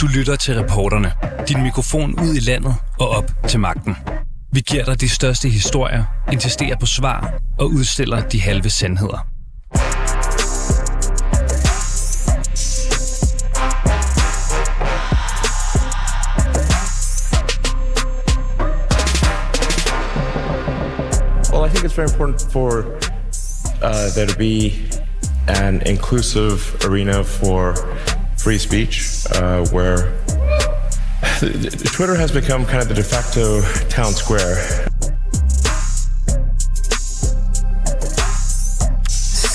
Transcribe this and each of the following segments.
Du lytter til reporterne. Din mikrofon ud i landet og op til magten. Vi giver dig de største historier, insisterer på svar og udstiller de halve sandheder. Well, I think it's very important for uh, there to be an inclusive arena for free speech uh, where Twitter has become kind of the de facto town square.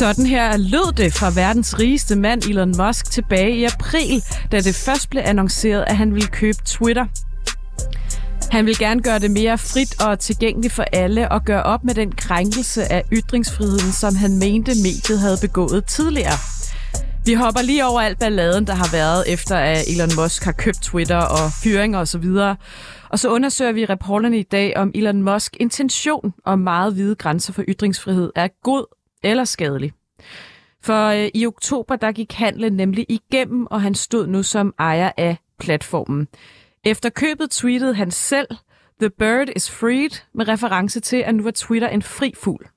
Sådan her lød det fra verdens rigeste mand Elon Musk tilbage i april, da det først blev annonceret, at han ville købe Twitter. Han vil gerne gøre det mere frit og tilgængeligt for alle og gøre op med den krænkelse af ytringsfriheden, som han mente mediet havde begået tidligere. Vi hopper lige over alt balladen, der har været efter, at Elon Musk har købt Twitter og fyringer osv. Og, og så undersøger vi reporterne i dag, om Elon Musk intention om meget hvide grænser for ytringsfrihed er god eller skadelig. For øh, i oktober, der gik handlen nemlig igennem, og han stod nu som ejer af platformen. Efter købet tweetede han selv, The bird is freed, med reference til, at nu er Twitter en fri fugl.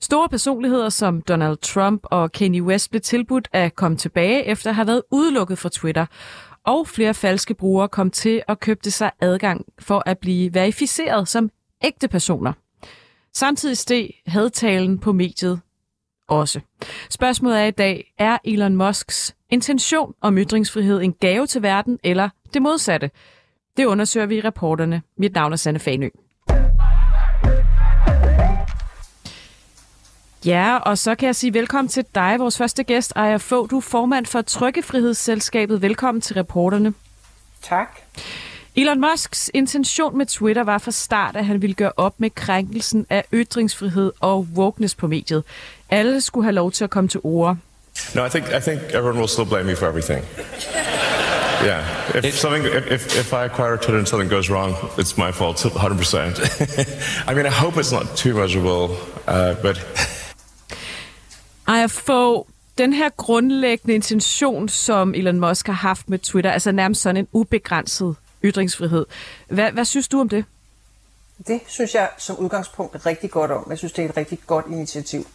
Store personligheder som Donald Trump og Kanye West blev tilbudt at komme tilbage efter at have været udelukket fra Twitter. Og flere falske brugere kom til at købte sig adgang for at blive verificeret som ægte personer. Samtidig steg hadtalen på mediet også. Spørgsmålet er i dag, er Elon Musks intention om ytringsfrihed en gave til verden eller det modsatte? Det undersøger vi i reporterne. Mit navn er Sanne Fanø. Ja, og så kan jeg sige velkommen til dig, vores første gæst, Aya Fogh. Du er formand for Trykkefrihedsselskabet. Velkommen til reporterne. Tak. Elon Musks intention med Twitter var fra start, at han ville gøre op med krænkelsen af ytringsfrihed og wokeness på mediet. Alle skulle have lov til at komme til ord. No, I think I think everyone will still blame me for everything. Yeah, if something, if, if, if I acquire Twitter and something goes wrong, it's my fault, 100%. I mean, I hope it's not too measurable, uh, but ej, få den her grundlæggende intention, som Elon Musk har haft med Twitter, altså nærmest sådan en ubegrænset ytringsfrihed. Hvad, hvad synes du om det? Det synes jeg som udgangspunkt rigtig godt om. Jeg synes, det er et rigtig godt initiativ.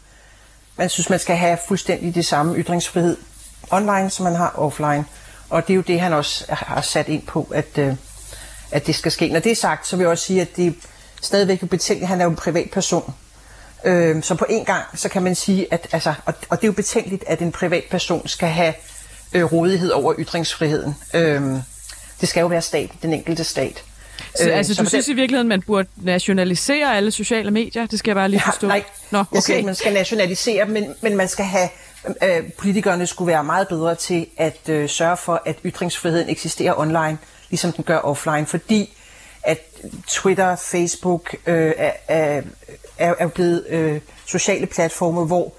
Man synes, man skal have fuldstændig det samme ytringsfrihed online, som man har offline. Og det er jo det, han også har sat ind på, at, øh, at det skal ske. Når det er sagt, så vil jeg også sige, at det er stadigvæk at Han er jo en privatperson. Øh, så på en gang, så kan man sige, at altså, og, og det er jo betænkeligt, at en privatperson skal have øh, rådighed over ytringsfriheden. Øh, det skal jo være stat, den enkelte stat. Så, øh, altså, du synes den... i virkeligheden, man burde nationalisere alle sociale medier? Det skal jeg bare lige forstå. Ja, nej, Nå, okay. jeg siger ikke, man skal nationalisere men, men man skal have... Øh, politikerne skulle være meget bedre til at øh, sørge for, at ytringsfriheden eksisterer online, ligesom den gør offline, fordi at Twitter, Facebook øh, er, er, er blevet øh, sociale platforme, hvor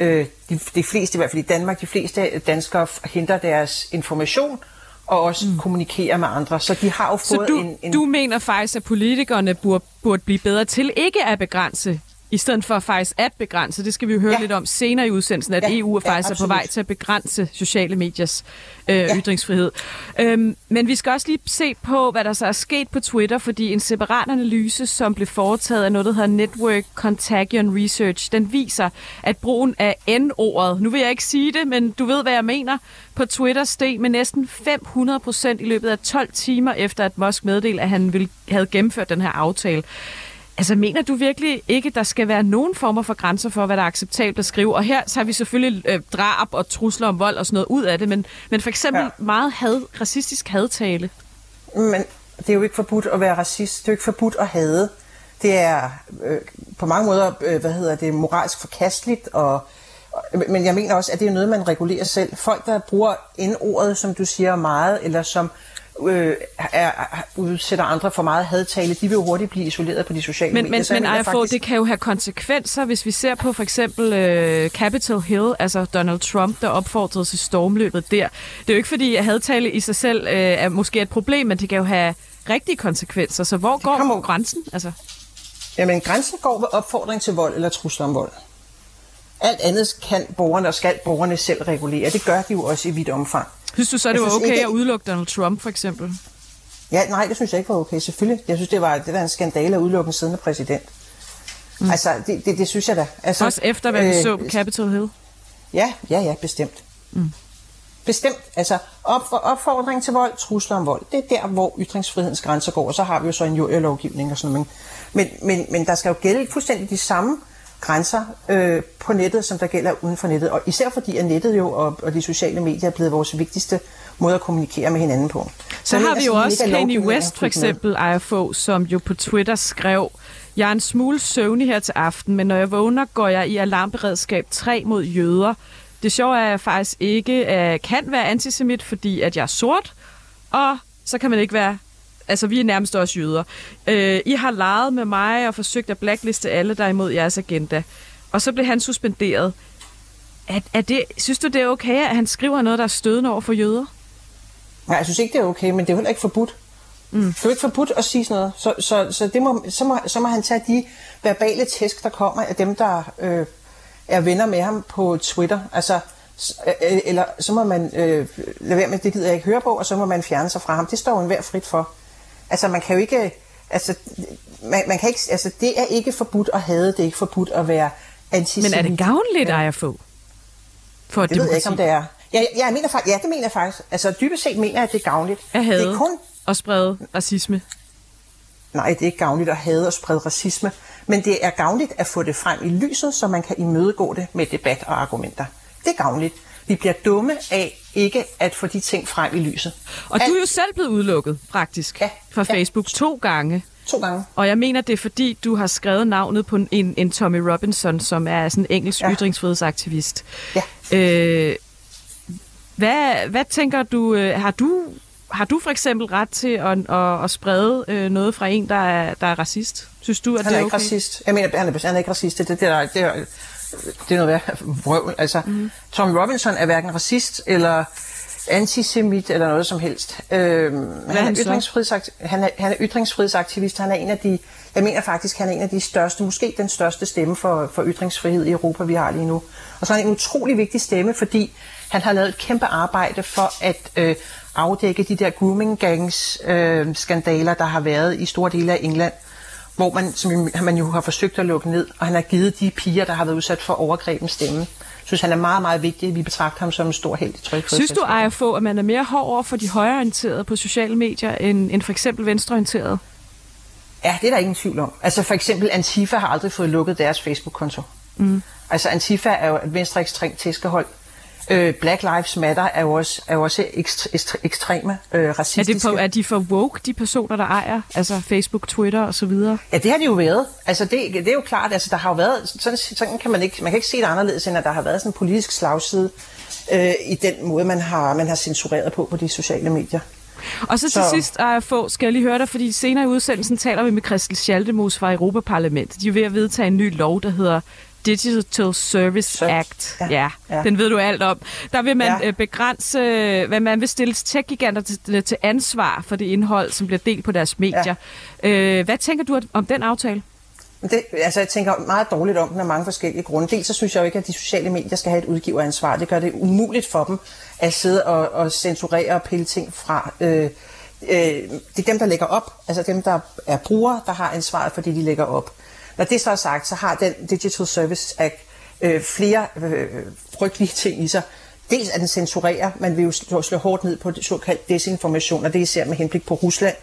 øh, de, de fleste, i hvert fald i Danmark, de fleste danskere henter deres information og også mm. kommunikerer med andre. Så de har jo fået Så du, en, en... du mener faktisk, at politikerne burde, burde blive bedre til ikke at begrænse i stedet for faktisk at begrænse, det skal vi jo høre ja. lidt om senere i udsendelsen, at ja, EU er faktisk ja, er på vej til at begrænse sociale mediers øh, ja. ytringsfrihed. Øhm, men vi skal også lige se på, hvad der så er sket på Twitter, fordi en separat analyse, som blev foretaget af noget, der hedder Network Contagion Research, den viser, at brugen af N-ordet, nu vil jeg ikke sige det, men du ved, hvad jeg mener, på Twitter steg med næsten 500 procent i løbet af 12 timer efter, at Musk meddelte, at han ville, havde gennemført den her aftale. Altså, mener du virkelig ikke, der skal være nogen former for grænser for, hvad der er acceptabelt at skrive? Og her tager vi selvfølgelig øh, drab og trusler om vold og sådan noget ud af det, men, men for eksempel ja. meget had, racistisk hadtale. Men det er jo ikke forbudt at være racist. Det er jo ikke forbudt at hade. Det er øh, på mange måder, øh, hvad hedder det, moralsk forkasteligt, og, og, men jeg mener også, at det er noget, man regulerer selv. Folk, der bruger ordet, som du siger, meget, eller som øh, er, udsætter andre for meget hadtale, de vil jo hurtigt blive isoleret på de sociale men, medier. Men, men IFO, faktisk... det kan jo have konsekvenser, hvis vi ser på for eksempel øh, Capitol Hill, altså Donald Trump, der opfordrede til stormløbet der. Det er jo ikke fordi, at hadtale i sig selv øh, er måske et problem, men det kan jo have rigtige konsekvenser. Så hvor det går kommer... grænsen? Altså? Jamen, grænsen går ved opfordring til vold eller trusler om vold. Alt andet kan borgerne og skal borgerne selv regulere. Det gør de jo også i vidt omfang. Synes du så, det Jeg var synes okay ikke- at udelukke Donald Trump, for eksempel? Ja, nej, det synes jeg ikke var okay, selvfølgelig. Jeg synes, det var, det var en skandale at udelukke en siddende præsident. Mm. Altså, det, det, det synes jeg da. Altså, Også efter, hvad vi øh, så på Capitol Hill? Ja, ja, ja, bestemt. Mm. Bestemt. Altså, op, opfordring til vold, trusler om vold, det er der, hvor ytringsfrihedens grænser går. Og så har vi jo så en lovgivning og sådan noget. Men, men, men der skal jo gælde fuldstændig de samme grænser øh, på nettet, som der gælder uden for nettet. Og især fordi, at nettet jo og, og de sociale medier er blevet vores vigtigste måde at kommunikere med hinanden på. Så har vi jo også Kanye West for eksempel, IFO, som jo på Twitter skrev, jeg er en smule søvnig her til aften, men når jeg vågner, går jeg i alarmberedskab 3 mod jøder. Det sjove er, at jeg faktisk ikke uh, kan være antisemit, fordi at jeg er sort, og så kan man ikke være... Altså, vi er nærmest også jøder. Uh, I har leget med mig og forsøgt at blackliste alle, der er imod jeres agenda. Og så blev han suspenderet. Er, er det, synes du, det er okay, at han skriver noget, der er stødende over for jøder? Nej, jeg synes ikke, det er okay, men det er jo heller ikke forbudt. Mm. Det er jo ikke forbudt at sige sådan noget. Så, så, så, det må, så, må, så må han tage de verbale tæsk, der kommer af dem, der øh, er venner med ham på Twitter. Altså, s- øh, eller så må man øh, lade være med, det gider jeg ikke høre på, og så må man fjerne sig fra ham. Det står jo enhver frit for. Altså, man kan jo ikke... Altså, man, man kan ikke, altså, det er ikke forbudt at hade, det er ikke forbudt at være antisemit. Men er det gavnligt, ja. IFO? For Det ved jeg ikke, om det er. Ja, ja, jeg mener, ja, det mener jeg faktisk. Altså, dybest set mener jeg, at det er gavnligt. At det hade er kun og sprede racisme. Nej, det er ikke gavnligt at hade og sprede racisme, men det er gavnligt at få det frem i lyset, så man kan imødegå det med debat og argumenter. Det er gavnligt. Vi bliver dumme af ikke at få de ting frem i lyset. Og du er jo selv blevet udelukket, faktisk, Ja, fra ja. Facebook to gange. To gange. Og jeg mener, det er fordi, du har skrevet navnet på en, en Tommy Robinson, som er sådan en engelsk ja. Ja. ytringsfrihedsaktivist. Ja. Øh, hvad, hvad tænker du, øh, har du, har du for eksempel ret til at, at, at sprede øh, noget fra en, der er, der er racist? Synes du, at Han det er er ikke okay? racist. Jeg mener, han er, han er ikke racist. Det, det, det, er, det, er, det er noget vrøvl. Altså, mm. Tommy Robinson er hverken racist eller antisemit eller noget som helst. Øhm, han, er så? ytringsfrihedsakt, han, er, han er ytringsfrihedsaktivist. Han er en af de, jeg mener faktisk, han er en af de største, måske den største stemme for, for ytringsfrihed i Europa, vi har lige nu. Og så er han en utrolig vigtig stemme, fordi han har lavet et kæmpe arbejde for at øh, afdække de der grooming gangs øh, skandaler, der har været i store dele af England hvor man, som man jo har forsøgt at lukke ned, og han har givet de piger, der har været udsat for overgreb en stemme. Synes, han er meget, meget vigtig. Vi betragter ham som en stor held i tryghed. Synes du, IFO, at man er mere hård over for de højreorienterede på sociale medier, end, end for eksempel venstreorienterede? Ja, det er der ingen tvivl om. Altså for eksempel Antifa har aldrig fået lukket deres Facebook-konto. Mm. Altså Antifa er jo et venstreekstremt tæskehold. Øh, Black Lives Matter er jo også, er jo også ekstre, ekstre, ekstreme øh, Er, racistiske. det for, er de for woke, de personer, der ejer altså Facebook, Twitter og så videre? Ja, det har det jo været. Altså, det, det er jo klart, altså, der har jo været, sådan, sådan kan man ikke, man kan ikke se det anderledes, end at der har været sådan en politisk slagside øh, i den måde, man har, man har censureret på på de sociale medier. Og så til Så- sidst, få skal jeg lige høre dig, fordi senere i udsendelsen taler vi med Christel Schaldemose fra Europaparlamentet. De er ved at vedtage en ny lov, der hedder Digital Service Så- Act. Ja, ja, den ved du alt om. Der vil man Ja. ja. begrænse, øh, hvad man vil stille tech-giganter til, til ansvar for det indhold, som bliver delt på deres medier. Ja. Øh, hvad tænker du om den aftale? Det, altså, jeg tænker meget dårligt om den af mange forskellige grunde. Dels så synes jeg jo ikke, at de sociale medier skal have et udgiveransvar. Det gør det umuligt for dem at sidde og, og censurere og pille ting fra. Øh, øh, det er dem, der lægger op, altså dem, der er brugere, der har ansvaret for det, de lægger op. Når det så er sagt, så har den Digital Service Act øh, flere øh, frygtelige ting i sig. Dels at den censurerer, man vil jo slå, slå hårdt ned på det såkaldt desinformation, og det er især med henblik på Rusland.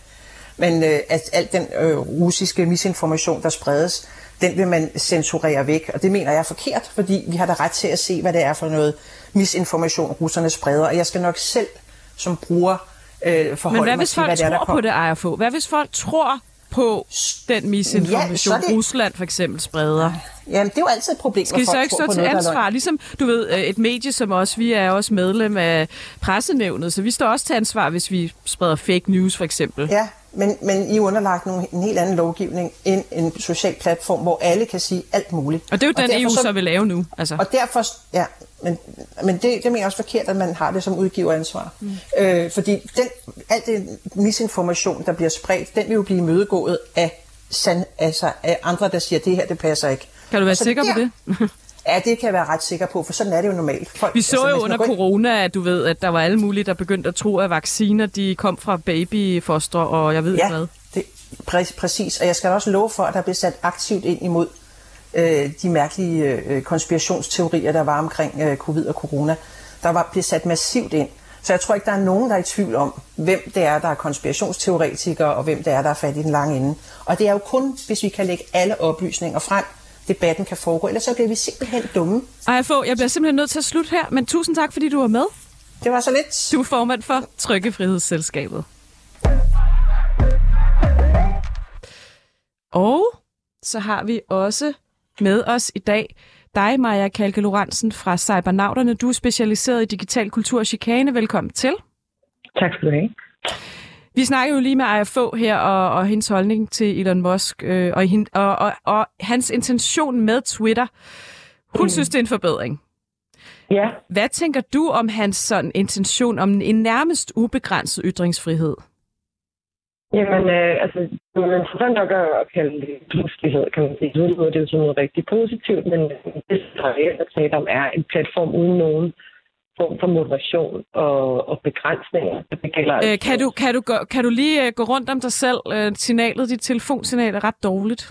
Men øh, at al den øh, russiske misinformation, der spredes, den vil man censurere væk. Og det mener jeg er forkert, fordi vi har da ret til at se, hvad det er for noget misinformation, russerne spreder. Og jeg skal nok selv som bruger øh, forholde Men hvad mig til, folk hvad det er, der tror på det, IFO? Hvad hvis folk tror på den misinformation, Ja, det- Rusland for eksempel spreder? Jamen, det er jo altid et problem, Skal når så ikke stå til ansvar? Ligesom, du ved, øh, et medie som os, vi er også medlem af pressenævnet, så vi står også til ansvar, hvis vi spreder fake news for eksempel. Ja, men, men I er underlagt nogle, en helt anden lovgivning end en social platform, hvor alle kan sige alt muligt. Og det er jo den, EU så vil lave nu. Altså. Og derfor, ja, men, men det, det mener jeg også forkert, at man har det som udgiveransvar. Mm. Øh, fordi den, al den misinformation, der bliver spredt, den vil jo blive mødegået af, sand, altså af andre, der siger, at det her, det passer ikke. Kan du være så sikker på der- det? Ja, det kan jeg være ret sikker på, for sådan er det jo normalt. Folk, Vi så altså, jo under corona, at du ved, at der var alle mulige, der begyndte at tro, at vacciner de kom fra babyfoster, og jeg ved ja, ikke hvad. Det, præ- præcis. Og jeg skal også love for, at der bliver sat aktivt ind imod øh, de mærkelige øh, konspirationsteorier, der var omkring øh, covid og corona. Der var blevet sat massivt ind. Så jeg tror ikke, der er nogen, der er i tvivl om, hvem det er, der er konspirationsteoretikere, og hvem det er, der er fat i den lange ende. Og det er jo kun, hvis vi kan lægge alle oplysninger frem, debatten kan foregå. Ellers så bliver vi simpelthen dumme. Ej, få, jeg bliver simpelthen nødt til at slutte her, men tusind tak, fordi du var med. Det var så lidt. Du er formand for Trykkefrihedsselskabet. Og så har vi også med os i dag dig, Maja Kalke Lorentzen fra Cybernauterne. Du er specialiseret i digital kultur og chikane. Velkommen til. Tak skal du have. Vi snakker jo lige med AFO her, og, og hendes holdning til Elon Musk, øh, og, og, og, og hans intention med Twitter. Hun mm. synes, det er en forbedring. Ja. Hvad tænker du om hans sådan intention om en nærmest ubegrænset ytringsfrihed? Jamen, øh, altså, det er interessant nok at kalde det ytringsfrihed, kan man sige. Nu er det jo sådan noget rigtig positivt, men det, der er tale om, er en platform uden nogen form for moderation og, og begrænsninger. Det gælder øh, kan, du, kan, du kan du lige uh, gå rundt om dig selv? Uh, signalet, dit telefonsignal er ret dårligt.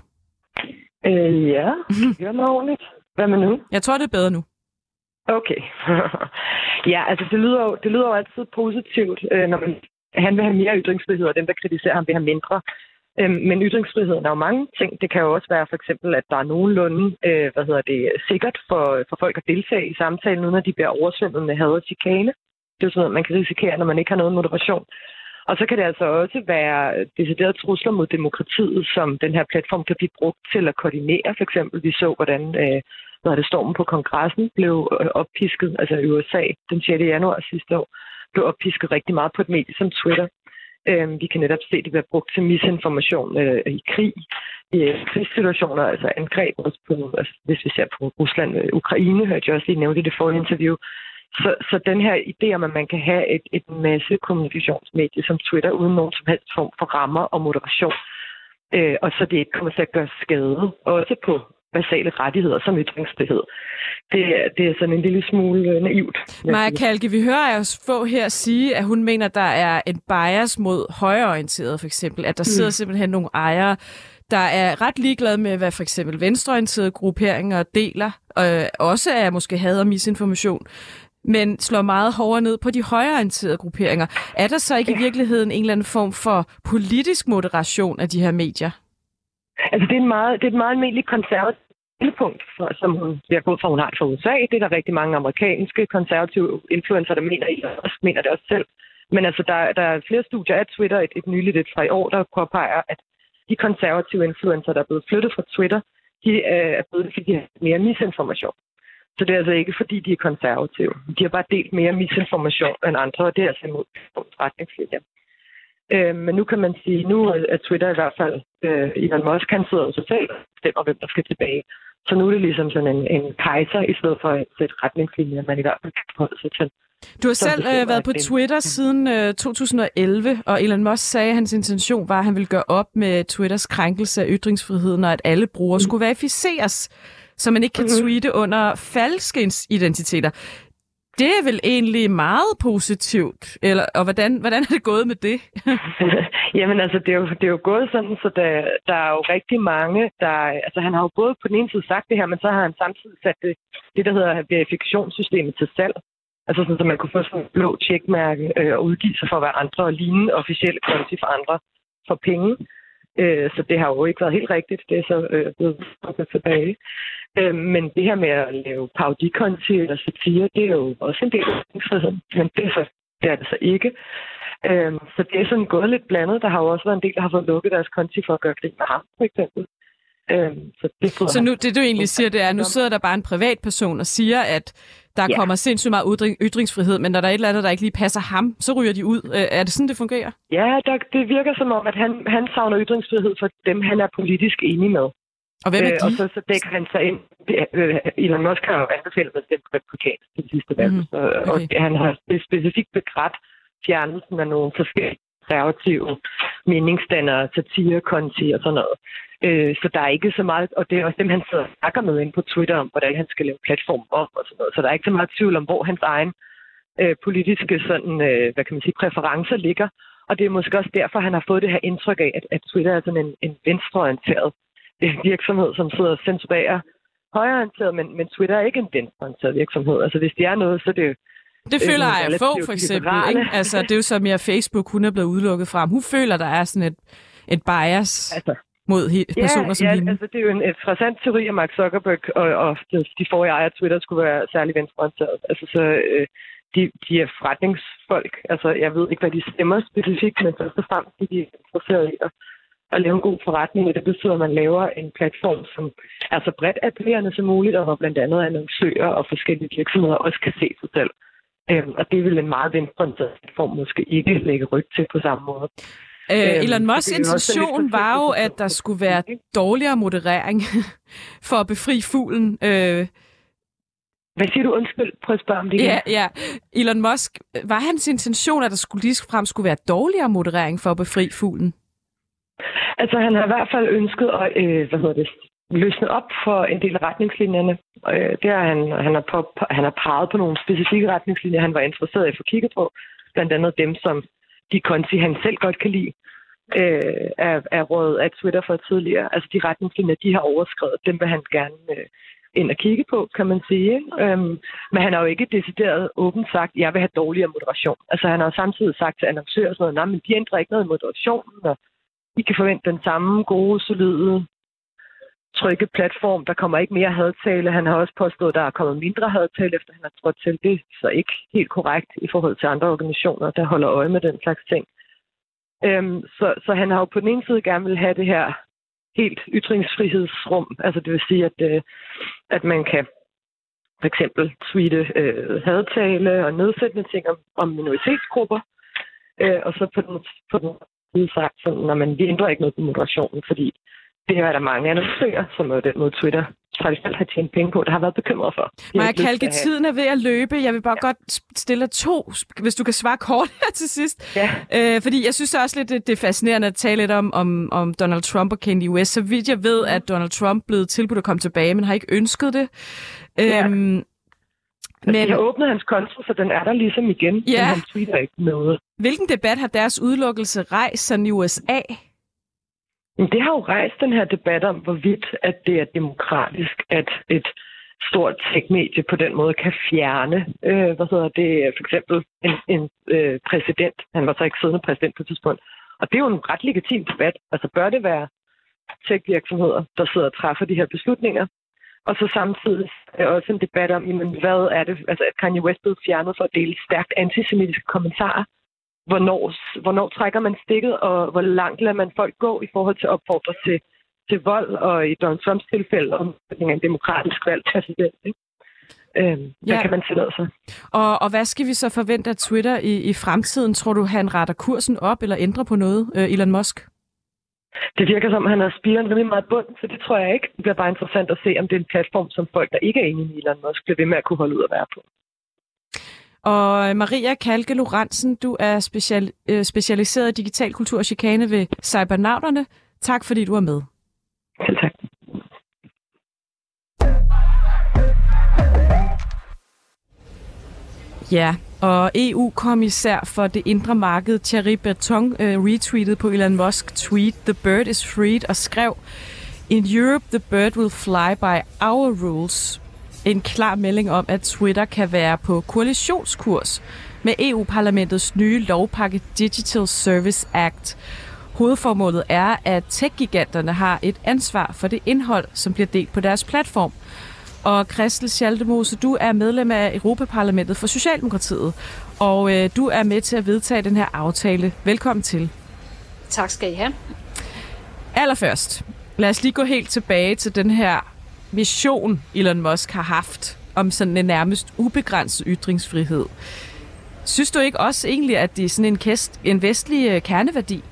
Øh, ja, det gør mig ordentligt. Hvad med nu? Jeg tror, det er bedre nu. Okay. ja, altså det lyder, jo, det lyder jo altid positivt, øh, når man, han vil have mere ytringsfrihed, og dem, der kritiserer ham, vil have mindre. Øhm, men ytringsfriheden er jo mange ting. Det kan jo også være for eksempel, at der er nogenlunde øh, hvad hedder det, sikkert for, for folk at deltage i samtalen, uden at de bliver oversvømmet med had og chikane. Det er jo sådan noget, man kan risikere, når man ikke har noget moderation. Og så kan det altså også være deciderede trusler mod demokratiet, som den her platform kan blive brugt til at koordinere. For eksempel, vi så, hvordan øh, hvad det, stormen på kongressen blev øh, oppisket, altså i USA den 6. januar sidste år, blev oppisket rigtig meget på et medie som Twitter. Øh, vi kan netop se, at det bliver brugt til misinformation øh, i krig, i øh, krigssituationer, altså angreb også på, altså, hvis vi ser på Rusland og øh, Ukraine, hørte jeg også lige nævnt i det forrige interview. Så, så den her idé om, at man kan have et, et masse kommunikationsmedie som Twitter, uden nogen som helst form for rammer og moderation, øh, og så det ikke kommer til at gøre skade, også på basale rettigheder som ytringsfrihed. Det, det er sådan en lille smule øh, naivt. Maja Kalke, vi hører os få her sige, at hun mener, der er en bias mod højreorienteret for eksempel, at der mm. sidder simpelthen nogle ejere, der er ret ligeglade med, hvad for eksempel venstreorienterede grupperinger deler, øh, også er måske had og misinformation, men slår meget hårdere ned på de højreorienterede grupperinger. Er der så ikke ja. i virkeligheden en eller anden form for politisk moderation af de her medier? Altså, det er, en meget, det er et meget almindeligt konservativt punkt, for, som hun bliver gået fra, hun har det fra USA. Det er der rigtig mange amerikanske konservative influencer, der mener, I også mener det også selv. Men altså, der, der er flere studier af Twitter, et, et nyligt et fra i år, der påpeger, at de konservative influencer, der er blevet flyttet fra Twitter, de øh, er blevet fordi de har mere misinformation. Så det er altså ikke, fordi de er konservative. De har bare delt mere misinformation end andre, og det er altså imod retningslinjer. Øh, men nu kan man sige, nu er Twitter i hvert fald, øh, Elon Musk, han sidder jo sig selv og bestemmer, hvem der skal tilbage. Så nu er det ligesom sådan en, en kejser, i stedet for et sæt retningslinjer, man i hvert fald kan forholde sig til. Du har selv øh, været på Twitter siden øh, 2011, og Elon Musk sagde, at hans intention var, at han ville gøre op med Twitters krænkelse af ytringsfriheden, og at alle brugere mm. skulle verificeres, så man ikke kan mm-hmm. tweete under falske identiteter. Det er vel egentlig meget positivt, eller, og hvordan, hvordan er det gået med det? Jamen altså, det er, jo, det er jo gået sådan, så der, der er jo rigtig mange, der... Altså han har jo både på den ene side sagt det her, men så har han samtidig sat det, det der hedder verifikationssystemet til salg. Altså sådan, så man kunne få sådan en blå tjekmærke øh, og udgive sig for at være andre og ligne officielle konti for andre for penge. Øh, så det har jo ikke været helt rigtigt. Det er så øh, blevet tilbage. Øh, men det her med at lave parodikonti eller satire, det er jo også en del af friheden. Men det er, så, det er det så ikke. Øh, så det er sådan gået lidt blandet. Der har jo også været en del, der har fået lukket deres konti for at gøre grin med ham, for eksempel. Øh, så det, så nu, det du egentlig siger, det er, at nu sidder der bare en privatperson og siger, at der ja. kommer sindssygt meget ytringsfrihed, men når der er et eller andet, der ikke lige passer ham, så ryger de ud. Øh, er det sådan, det fungerer? Ja, der, det virker som om, at han, han savner ytringsfrihed for dem, han er politisk enig med. Og hvem er øh, de? og så, så dækker han sig ind. Øh, Elon Musk har jo anbefalet at stemme republikansk til sidste valg. Mm-hmm. Okay. Og han har specifikt begrædt fjernelsen af nogle forskellige konservative meningsdannere, satirekonti og sådan noget. Øh, så der er ikke så meget, og det er også dem, han sidder og snakker med ind på Twitter om, hvordan han skal lave platform om og sådan noget. Så der er ikke så meget tvivl om, hvor hans egen øh, politiske sådan, øh, hvad kan man sige, præferencer ligger. Og det er måske også derfor, han har fået det her indtryk af, at, at Twitter er sådan en, en venstreorienteret øh, virksomhed, som sidder og censurerer højreorienteret, men, men Twitter er ikke en venstreorienteret virksomhed. Altså hvis det er noget, så er det det føler øh, jeg få, for eksempel. Ikke? Altså, det er jo så mere Facebook, hun er blevet udelukket fra. Hun føler, der er sådan et, et bias altså, mod he- personer ja, som ja, hende. altså det er jo en interessant teori, at Mark Zuckerberg og, og de forrige ejere af Twitter skulle være særlig venstreorienteret. Altså så øh, de, de er forretningsfolk. Altså jeg ved ikke, hvad de stemmer specifikt, men først og fremmest de er interesseret i at, at lave en god forretning, og det betyder, at man laver en platform, som er så bredt appellerende som muligt, og hvor blandt andet annoncører og forskellige virksomheder også kan se sig selv. Øhm, og det vil en meget venstreorienteret platform måske ikke lægge ryg til på samme måde. Øh, øhm, Elon Musks intention var jo, at der skulle være dårligere moderering for at befri fuglen. Øh, hvad siger du? Undskyld, prøv at spørge om det Ja, ja. Elon Musk, var hans intention, at der skulle lige frem skulle være dårligere moderering for at befri fuglen? Altså, han har i hvert fald ønsket at, øh, hvad hedder det, løsne op for en del af retningslinjerne. Øh, det har han, han, har på, han har peget på nogle specifikke retningslinjer, han var interesseret i at få kigget på. Blandt andet dem, som de konti, han selv godt kan lide, øh, er, er rådet af Twitter for tidligere. Altså de retningslinjer, de har overskrevet, dem vil han gerne øh, ind og kigge på, kan man sige. Øhm, men han har jo ikke decideret åbent sagt, jeg vil have dårligere moderation. Altså han har jo samtidig sagt til annoncører sådan noget, men de ændrer ikke noget i moderationen, og i kan forvente den samme gode, solide trygge platform. Der kommer ikke mere hadtale. Han har også påstået, at der er kommet mindre hadtale, efter han har trådt til. Det er så ikke helt korrekt i forhold til andre organisationer, der holder øje med den slags ting. Øhm, så, så han har jo på den ene side gerne vil have det her helt ytringsfrihedsrum. Altså det vil sige, at, øh, at man kan for eksempel tweete øh, hadtale og nedsættende ting om, om minoritetsgrupper. Øh, og så på den, på den side sagt, sådan, når man, vi ændrer ikke noget på moderationen, fordi det er der mange annoncører, som er den måde Twitter traditionelt har tjent penge på, der har været bekymret for. Maja Kalke, tiden er ved at løbe. Jeg vil bare ja. godt stille to, hvis du kan svare kort her til sidst. Ja. Øh, fordi jeg synes også lidt, det er fascinerende at tale lidt om, om, om Donald Trump og Kanye West. Så vidt jeg ved, at Donald Trump blev tilbudt at komme tilbage, men har ikke ønsket det. Ja. Øhm, men... De har åbnet hans konto, så den er der ligesom igen, ja. men han tweeter ikke noget. Hvilken debat har deres udelukkelse rejst sådan i USA? Men det har jo rejst den her debat om, hvorvidt at det er demokratisk, at et stort tech-medie på den måde kan fjerne, øh, hvad hedder det, for eksempel en, en øh, præsident. Han var så ikke siddende præsident på et tidspunkt. Og det er jo en ret legitim debat. Altså bør det være tech-virksomheder, der sidder og træffer de her beslutninger? Og så samtidig er også en debat om, jamen, hvad er det, altså at Kanye West blev fjernet for at dele stærkt antisemitiske kommentarer hvornår, hvornår trækker man stikket, og hvor langt lader man folk gå i forhold til at opfordre til, til vold, og i Donald Trumps tilfælde om en demokratisk valg præsident. Ikke? Øhm, hvad ja. kan man tillade sig? Og, og hvad skal vi så forvente af Twitter i, i fremtiden? Tror du, han retter kursen op eller ændrer på noget, øh, Elon Musk? Det virker som, at han har spiret rimelig meget bund, så det tror jeg ikke. Det bliver bare interessant at se, om det er en platform, som folk, der ikke er enige i Elon Musk, bliver ved med at kunne holde ud at være på. Og Maria Kalke Lorentzen, du er special, øh, specialiseret i digital kultur og chikane ved Cybernauterne. Tak fordi du er med. Selv tak. Ja, og EU-kommissær for det indre marked, Thierry Breton, øh, retweetede på Elon Musk tweet, The bird is freed, og skrev, In Europe, the bird will fly by our rules en klar melding om, at Twitter kan være på koalitionskurs med EU-parlamentets nye lovpakke Digital Service Act. Hovedformålet er, at tech-giganterne har et ansvar for det indhold, som bliver delt på deres platform. Og Christel Schaldemose, du er medlem af Europaparlamentet for Socialdemokratiet, og øh, du er med til at vedtage den her aftale. Velkommen til. Tak skal I have. Allerførst, lad os lige gå helt tilbage til den her mission, Elon Musk har haft om sådan en nærmest ubegrænset ytringsfrihed. Synes du ikke også egentlig, at det er sådan en, kæst, en vestlig øh, kerneværdi?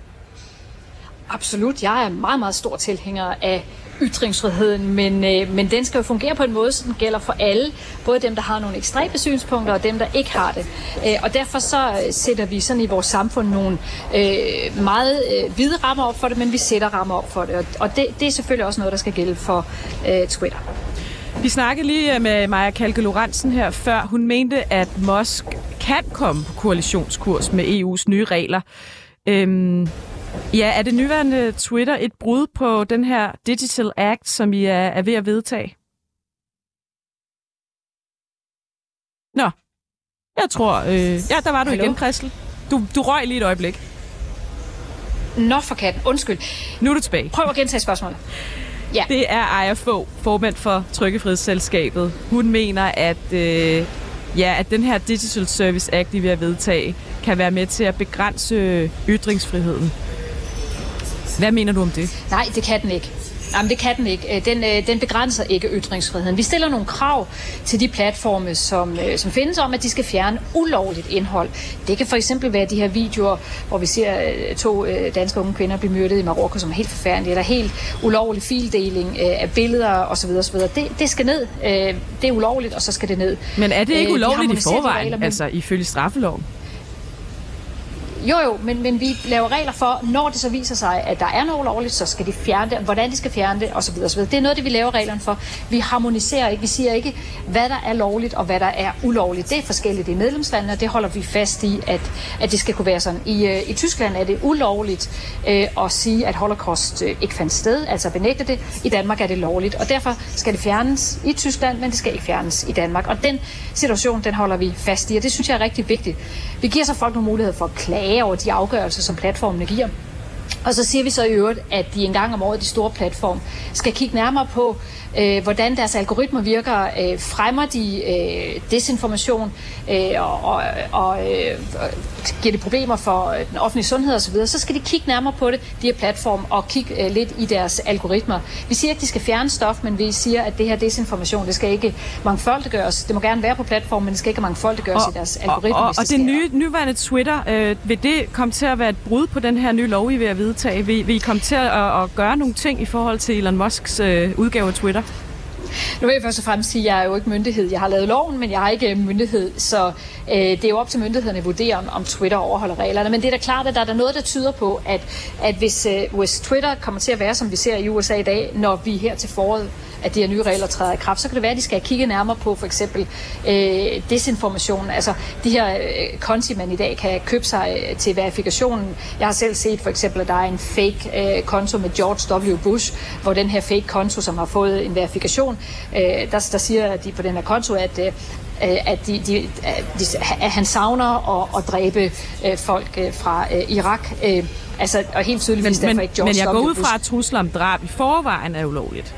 Absolut. Jeg er meget, meget stor tilhænger af ytringsfriheden, men, øh, men den skal jo fungere på en måde, som gælder for alle, både dem, der har nogle ekstreme synspunkter, og dem, der ikke har det. Øh, og derfor så øh, sætter vi sådan i vores samfund nogle øh, meget øh, hvide rammer op for det, men vi sætter rammer op for det, og, og det, det er selvfølgelig også noget, der skal gælde for øh, Twitter. Vi snakkede lige øh, med Maja Kalke Lorentzen her før. Hun mente, at Musk kan komme på koalitionskurs med EU's nye regler. Øhm, ja, er det nyværende Twitter et brud på den her Digital Act, som I er, er ved at vedtage? Nå, jeg tror... Øh, ja, der var du Hallo? igen, Christel. Du, du røg lige et øjeblik. Nå for katten, undskyld. Nu er du tilbage. Prøv at gentage spørgsmålet. Ja. Det er Aya Fogh, formand for Trykkefrihedsselskabet. Hun mener, at, øh, ja, at den her Digital Service Act, de vil have vedtage, kan være med til at begrænse ytringsfriheden. Hvad mener du om det? Nej, det kan den ikke. Jamen, det kan den ikke. Øh, den, øh, den begrænser ikke ytringsfriheden. Vi stiller nogle krav til de platforme, som, øh, som findes om, at de skal fjerne ulovligt indhold. Det kan for eksempel være de her videoer, hvor vi ser to danske unge kvinder blive myrdet i Marokko, som er helt forfærdelige, eller helt ulovlig fildeling af billeder osv. osv. Det, det skal ned. Det er ulovligt, og så skal det ned. Men er det ikke ulovligt i forvejen, regler, altså ifølge straffeloven? Jo, jo, men, men vi laver regler for, når det så viser sig, at der er noget ulovligt, så skal de fjerne det, hvordan de skal fjerne det, osv. osv. Det er noget, det vi laver reglerne for. Vi harmoniserer ikke, vi siger ikke, hvad der er lovligt og hvad der er ulovligt. Det er forskelligt i medlemslandene, og det holder vi fast i, at, at det skal kunne være sådan. I, øh, i Tyskland er det ulovligt øh, at sige, at holocaust øh, ikke fandt sted, altså benægte det. I Danmark er det lovligt, og derfor skal det fjernes i Tyskland, men det skal ikke fjernes i Danmark. Og den situation, den holder vi fast i, og det synes jeg er rigtig vigtigt. Vi giver så folk nogle muligheder for at klage over de afgørelser, som platformene giver. Og så siger vi så i øvrigt, at de en gang om året, de store platform, skal kigge nærmere på, øh, hvordan deres algoritmer virker. Øh, fremmer de øh, desinformation øh, og, og, og øh, giver det problemer for øh, den offentlige sundhed osv., så skal de kigge nærmere på det, de her platform, og kigge øh, lidt i deres algoritmer. Vi siger ikke, at de skal fjerne stof, men vi siger, at det her desinformation, det skal ikke mangfoldiggøres. Det må gerne være på platformen, men det skal ikke mangfoldiggøres og, i deres algoritmer. Og, og, og det nye, nyværende Twitter, øh, vil det komme til at være et brud på den her nye lov, I vil at vedtage? Vil, vil I komme til at, at gøre nogle ting i forhold til Elon Musks øh, udgave af Twitter? Nu vil jeg først og fremmest sige, at jeg er jo ikke myndighed. Jeg har lavet loven, men jeg har ikke øh, myndighed, så øh, det er jo op til myndighederne at vurdere, om, om Twitter overholder reglerne. Men det er da klart, at der er noget, der tyder på, at, at hvis, øh, hvis Twitter kommer til at være, som vi ser i USA i dag, når vi her til foråret at de her nye regler træder i kraft, så kan det være, at de skal kigge nærmere på for eksempel øh, desinformation. Altså de her øh, konti, man i dag kan købe sig øh, til verifikationen. Jeg har selv set for eksempel, at der er en fake øh, konto med George W. Bush, hvor den her fake konto, som har fået en verifikation, øh, der, der siger de på den her konto, at øh, at, de, de, de, at han savner at, at dræbe øh, folk øh, fra øh, Irak. Øh, altså, og helt tydeligvis men, derfor ikke George Men jeg går ud fra, at trusler om drab i forvejen er ulovligt.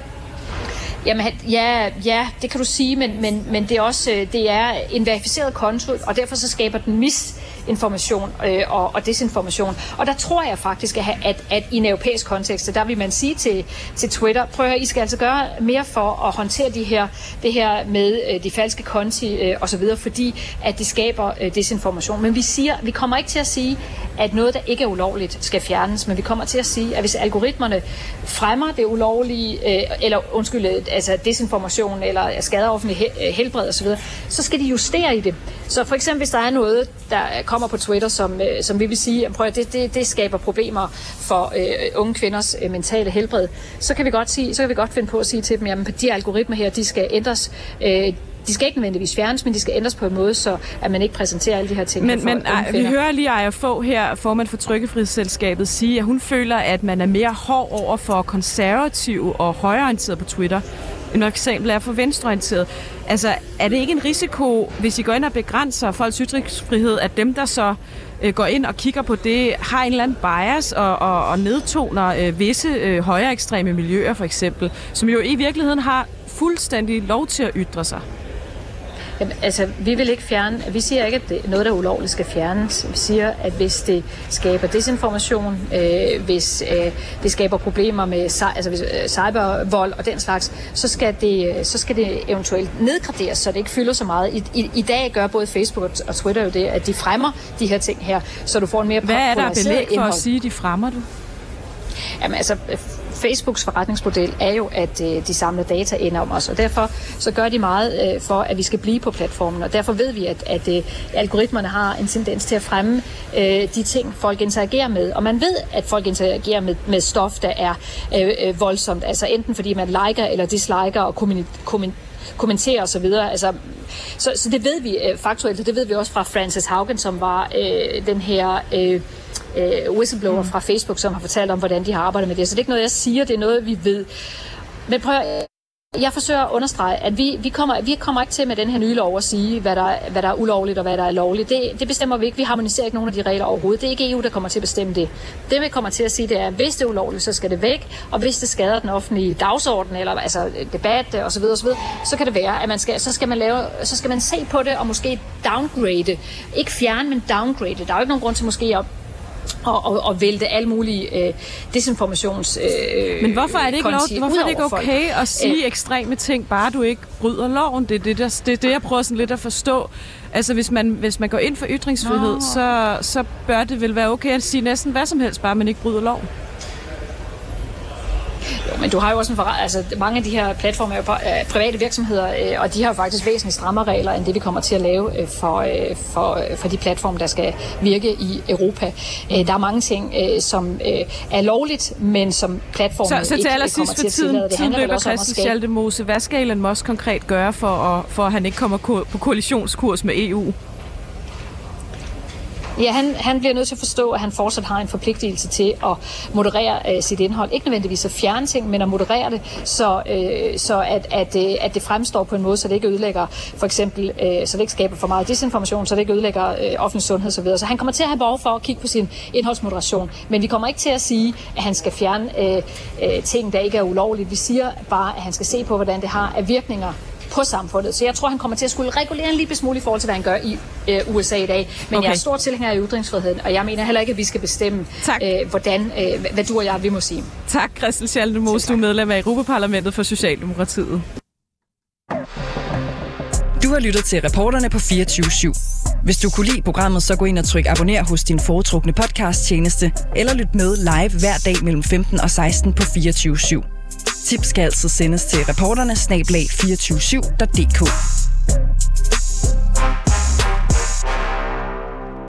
Jamen, ja, ja, det kan du sige, men, men, men det er også øh, det er en verificeret konto, og derfor så skaber den misinformation øh, og, og desinformation. Og der tror jeg faktisk, at, at, at i en europæisk kontekst, der vil man sige til, til Twitter, prøv at I skal altså gøre mere for at håndtere de her, det her med øh, de falske konti øh, osv., fordi at det skaber øh, desinformation. Men vi siger, vi kommer ikke til at sige, at noget, der ikke er ulovligt, skal fjernes, men vi kommer til at sige, at hvis algoritmerne fremmer det ulovlige, øh, eller undskyld, altså desinformation eller skader offentlig øh, helbred osv., så skal de justere i det. Så for eksempel, hvis der er noget, der kommer på Twitter, som, øh, som vi vil sige, prøv, det, det, det skaber problemer for øh, unge kvinders øh, mentale helbred, så kan vi godt sige, så kan vi godt finde på at sige til dem, at de algoritmer her, de skal ændres. Øh, de skal ikke nødvendigvis fjernes, men de skal ændres på en måde, så at man ikke præsenterer alle de her ting. Men, men ej, vi hører lige Aya få her, formand for Trykkefrihedsselskabet, sige, at hun føler, at man er mere hård over for konservative og højreorienterede på Twitter, end eksempel er for venstreorienteret. Altså, er det ikke en risiko, hvis I går ind og begrænser folks ytringsfrihed, at dem, der så øh, går ind og kigger på det, har en eller anden bias og, og, og nedtoner øh, visse øh, højere ekstreme miljøer, for eksempel, som jo i virkeligheden har fuldstændig lov til at ytre sig? Jamen, altså, vi vil ikke fjerne, vi siger ikke, at det, noget, der er ulovligt, skal fjernes. Vi siger, at hvis det skaber desinformation, øh, hvis øh, det skaber problemer med altså, hvis, øh, cybervold og den slags, så skal, det, så skal det eventuelt nedgraderes, så det ikke fylder så meget. I, i, i dag gør både Facebook og Twitter jo det, at de fremmer de her ting her, så du får en mere Hvad er der belæg for indhold. at sige, at de fremmer det? Jamen altså, Facebooks forretningsmodel er jo, at øh, de samler data ind om os, og derfor så gør de meget øh, for, at vi skal blive på platformen, og derfor ved vi, at, at øh, algoritmerne har en tendens til at fremme øh, de ting, folk interagerer med, og man ved, at folk interagerer med, med stof, der er øh, øh, voldsomt, altså enten fordi man liker eller disliker og kommunikerer kommentere osv. Altså, så, så det ved vi øh, faktuelt, og det ved vi også fra Frances Haugen, som var øh, den her øh, øh, whistleblower mm. fra Facebook, som har fortalt om, hvordan de har arbejdet med det. Så det er ikke noget, jeg siger, det er noget, vi ved. Men prøv at, jeg forsøger at understrege, at vi, vi, kommer, vi kommer ikke til med den her nye lov at sige, hvad der, hvad der er ulovligt og hvad der er lovligt. Det, det bestemmer vi ikke. Vi harmoniserer ikke nogen af de regler overhovedet. Det er ikke EU, der kommer til at bestemme det. Det vi kommer til at sige, det er, at hvis det er ulovligt, så skal det væk. Og hvis det skader den offentlige dagsorden, eller altså debat osv., osv., så kan det være, at man skal, så, skal man lave, så skal man se på det og måske downgrade. Ikke fjerne, men downgrade. Der er jo ikke nogen grund til måske at og, og, og vælte alle mulige øh, desinformations øh, Men hvorfor er det ikke, lov, hvorfor er det ikke okay folk? at sige Æh, ekstreme ting, bare du ikke bryder loven? Det er det, der, det, det, jeg prøver sådan lidt at forstå. Altså, hvis man, hvis man går ind for ytringsfrihed, så, så bør det vel være okay at sige næsten hvad som helst, bare man ikke bryder loven. Jo, men du har jo også en forret, altså mange af de her platforme er jo private virksomheder, øh, og de har jo faktisk væsentligt strammere regler, end det vi kommer til at lave øh, for, øh, for, for de platforme, der skal virke i Europa. Der er mange ting, som er lovligt, men som platformen så, så til ikke kommer til at tillade. Det handler løber Christian Schaldemose. Hvad skal Elon Musk konkret gøre for, at, for at han ikke kommer på koalitionskurs med EU? Ja, han, han bliver nødt til at forstå, at han fortsat har en forpligtelse til at moderere øh, sit indhold. Ikke nødvendigvis at fjerne ting, men at moderere det, så, øh, så at, at, øh, at det fremstår på en måde, så det ikke ødelægger, for eksempel, øh, så det ikke skaber for meget desinformation, så det ikke ødelægger øh, offentlig sundhed osv. Så han kommer til at have behov for at kigge på sin indholdsmoderation. Men vi kommer ikke til at sige, at han skal fjerne øh, øh, ting, der ikke er ulovligt. Vi siger bare, at han skal se på, hvordan det har af virkninger på samfundet. Så jeg tror, han kommer til at skulle regulere en lille smule i forhold til, hvad han gør i øh, USA i dag. Men okay. jeg er stor tilhænger af ytringsfriheden, og jeg mener heller ikke, at vi skal bestemme, øh, hvordan, øh, hvad du og jeg vi må sige. Tak, Christel Schaldemose. Du er medlem af Europaparlamentet for Socialdemokratiet. Du har lyttet til reporterne på 24 /7. Hvis du kunne lide programmet, så gå ind og tryk abonner hos din foretrukne podcast-tjeneste, eller lyt med live hver dag mellem 15 og 16 på 24 /7. Tips skal altid sendes til reporterne snablag247.dk.